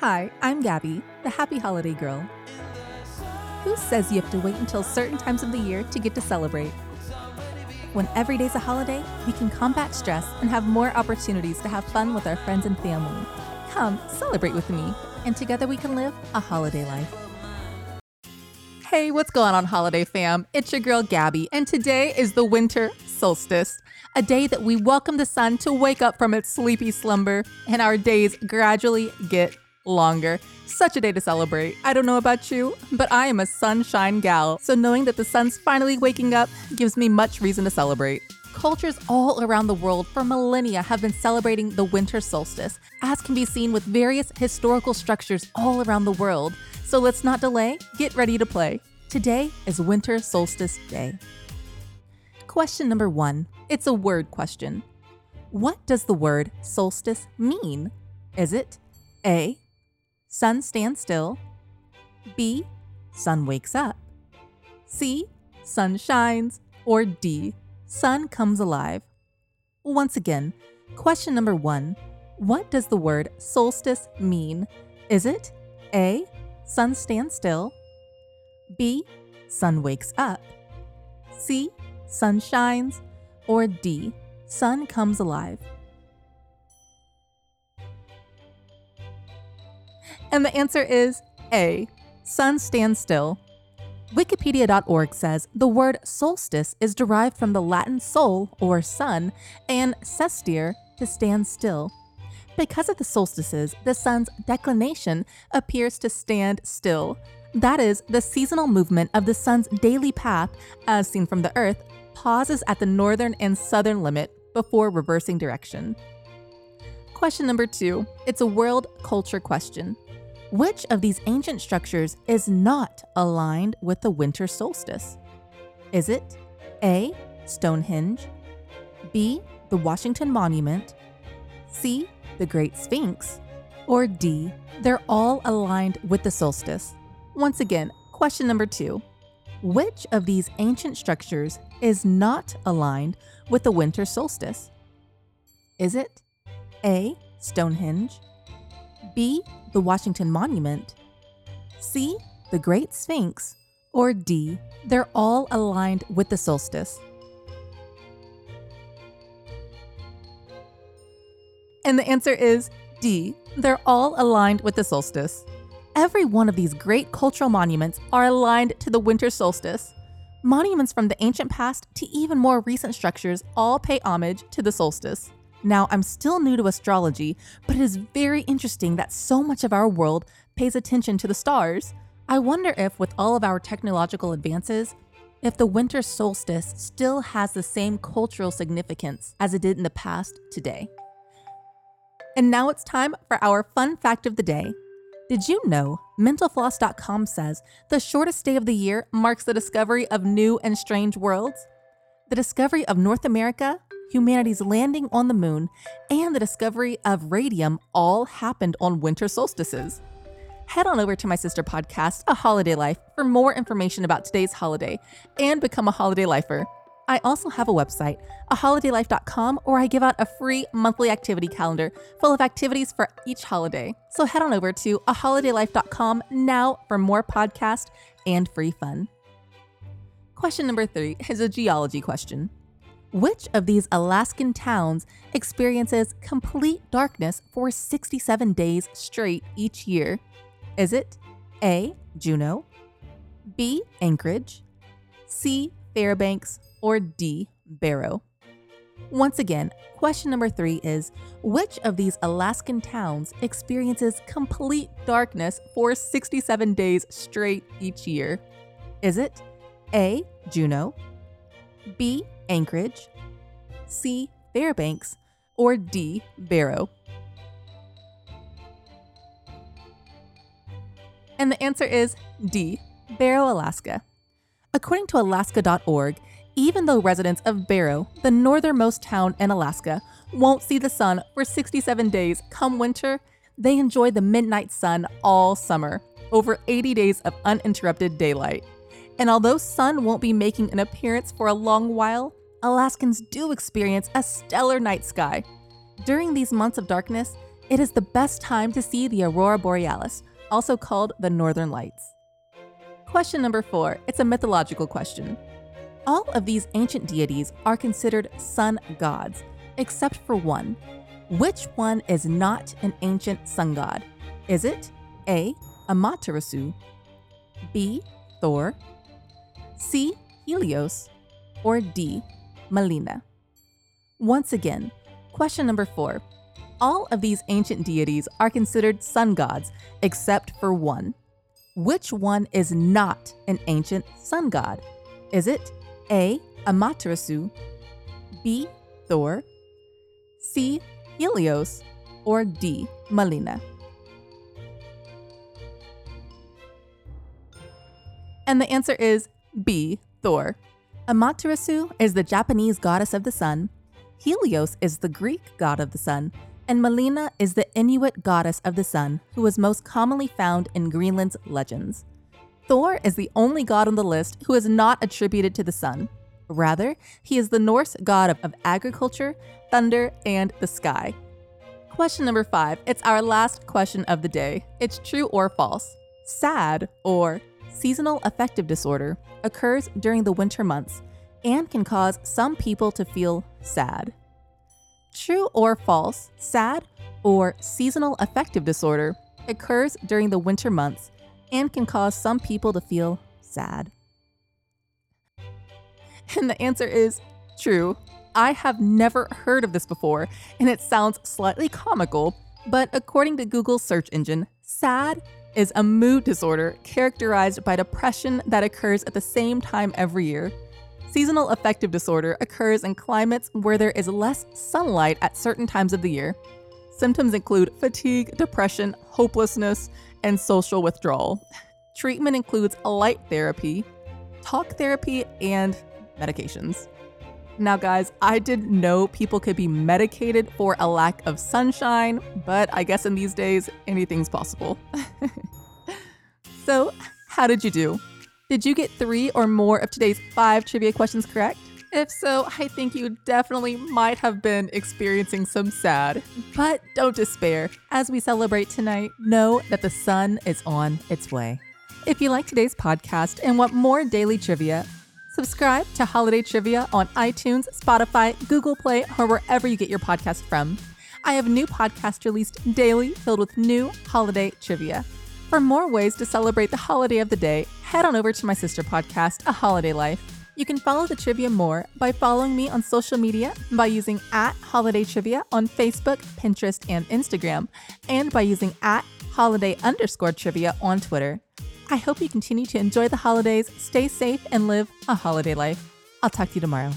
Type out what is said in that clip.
Hi, I'm Gabby, the happy holiday girl. Who says you have to wait until certain times of the year to get to celebrate? When every day's a holiday, we can combat stress and have more opportunities to have fun with our friends and family. Come, celebrate with me, and together we can live a holiday life. Hey, what's going on, holiday fam? It's your girl Gabby, and today is the winter solstice, a day that we welcome the sun to wake up from its sleepy slumber, and our days gradually get longer. Such a day to celebrate. I don't know about you, but I am a sunshine gal, so knowing that the sun's finally waking up gives me much reason to celebrate. Cultures all around the world for millennia have been celebrating the winter solstice, as can be seen with various historical structures all around the world. So let's not delay, get ready to play. Today is Winter Solstice Day. Question number one it's a word question. What does the word solstice mean? Is it A, sun stands still, B, sun wakes up, C, sun shines, or D, sun comes alive? Once again, question number one. What does the word solstice mean? Is it A, sun stands still, B, sun wakes up, C, sun shines, or D, sun comes alive? And the answer is A, sun stands still. Wikipedia.org says the word solstice is derived from the Latin sol, or sun, and sistere, to stand still. Because of the solstices, the sun's declination appears to stand still. That is, the seasonal movement of the sun's daily path, as seen from the Earth, pauses at the northern and southern limit before reversing direction. Question number two it's a world culture question. Which of these ancient structures is not aligned with the winter solstice? Is it A. Stonehenge, B. The Washington Monument, C. The Great Sphinx, or D. They're all aligned with the solstice? Once again, question number two Which of these ancient structures is not aligned with the winter solstice? Is it A. Stonehenge, B the Washington Monument, C, the Great Sphinx, or D, they're all aligned with the solstice. And the answer is D, they're all aligned with the solstice. Every one of these great cultural monuments are aligned to the winter solstice. Monuments from the ancient past to even more recent structures all pay homage to the solstice. Now, I'm still new to astrology, but it is very interesting that so much of our world pays attention to the stars. I wonder if, with all of our technological advances, if the winter solstice still has the same cultural significance as it did in the past today. And now it's time for our fun fact of the day. Did you know mentalfloss.com says the shortest day of the year marks the discovery of new and strange worlds? The discovery of North America humanity's landing on the moon, and the discovery of radium all happened on winter solstices. Head on over to my sister podcast, A Holiday Life, for more information about today's holiday and become a holiday lifer. I also have a website, aholidaylife.com, where I give out a free monthly activity calendar full of activities for each holiday. So head on over to aholidaylife.com now for more podcast and free fun. Question number three is a geology question. Which of these Alaskan towns experiences complete darkness for 67 days straight each year? Is it A. Juneau, B. Anchorage, C. Fairbanks, or D. Barrow? Once again, question number three is Which of these Alaskan towns experiences complete darkness for 67 days straight each year? Is it A. Juneau, B. Anchorage, C. Fairbanks, or D. Barrow? And the answer is D. Barrow, Alaska. According to Alaska.org, even though residents of Barrow, the northernmost town in Alaska, won't see the sun for 67 days come winter, they enjoy the midnight sun all summer, over 80 days of uninterrupted daylight. And although sun won't be making an appearance for a long while, Alaskans do experience a stellar night sky. During these months of darkness, It is the best time to see the aurora borealis, also called the northern lights. Question number four it's a mythological question. All of these ancient deities are considered sun gods, except for one. Which one is not an ancient sun god? Is it A. Amaterasu, B. Thor, C. Helios, or D. Malina? Once again, question number four. All of these ancient deities are considered sun gods, except for one. Which one is not an ancient sun god? Is it A. Amaterasu, B. Thor, C. Helios, or D. Malina? And the answer is B. Thor. Amaterasu is the Japanese goddess of the sun, Helios is the Greek god of the sun, and Malina is the Inuit goddess of the sun who is most commonly found in Greenland's legends. Thor is the only god on the list who is not attributed to the sun. Rather, he is the Norse god of agriculture, thunder, and the sky. Question number five. It's our last question of the day. It's true or false. SAD, or seasonal affective disorder, occurs during the winter months and can cause some people to feel sad. True or false, SAD or seasonal affective disorder occurs during the winter months and can cause some people to feel sad. And the answer is true. I have never heard of this before, and it sounds slightly comical, but according to Google's search engine, SAD is a mood disorder characterized by depression that occurs at the same time every year. Seasonal affective disorder occurs in climates where there is less sunlight at certain times of the year. Symptoms include fatigue, depression, hopelessness, and social withdrawal. Treatment includes light therapy, talk therapy, and medications. Now, guys, I didn't know people could be medicated for a lack of sunshine, but I guess in these days, anything's possible. so, how did you do? Did you get three or more of today's five trivia questions correct? If so, I think you definitely might have been experiencing some sad. But don't despair. As we celebrate tonight, know that the sun is on its way. If you like today's podcast and want more daily trivia, subscribe to Holiday Trivia on iTunes, Spotify, Google Play, or wherever you get your podcast from. I have a new podcast released daily filled with new holiday trivia. For more ways to celebrate the holiday of the day, head on over to my sister podcast, A Holiday Life. You can follow the trivia more by following me on social media by using at Holiday Trivia on Facebook, Pinterest, and Instagram, and by using at Holiday underscore trivia on Twitter. I hope you continue to enjoy the holidays, stay safe, and live a holiday life. I'll talk to you tomorrow.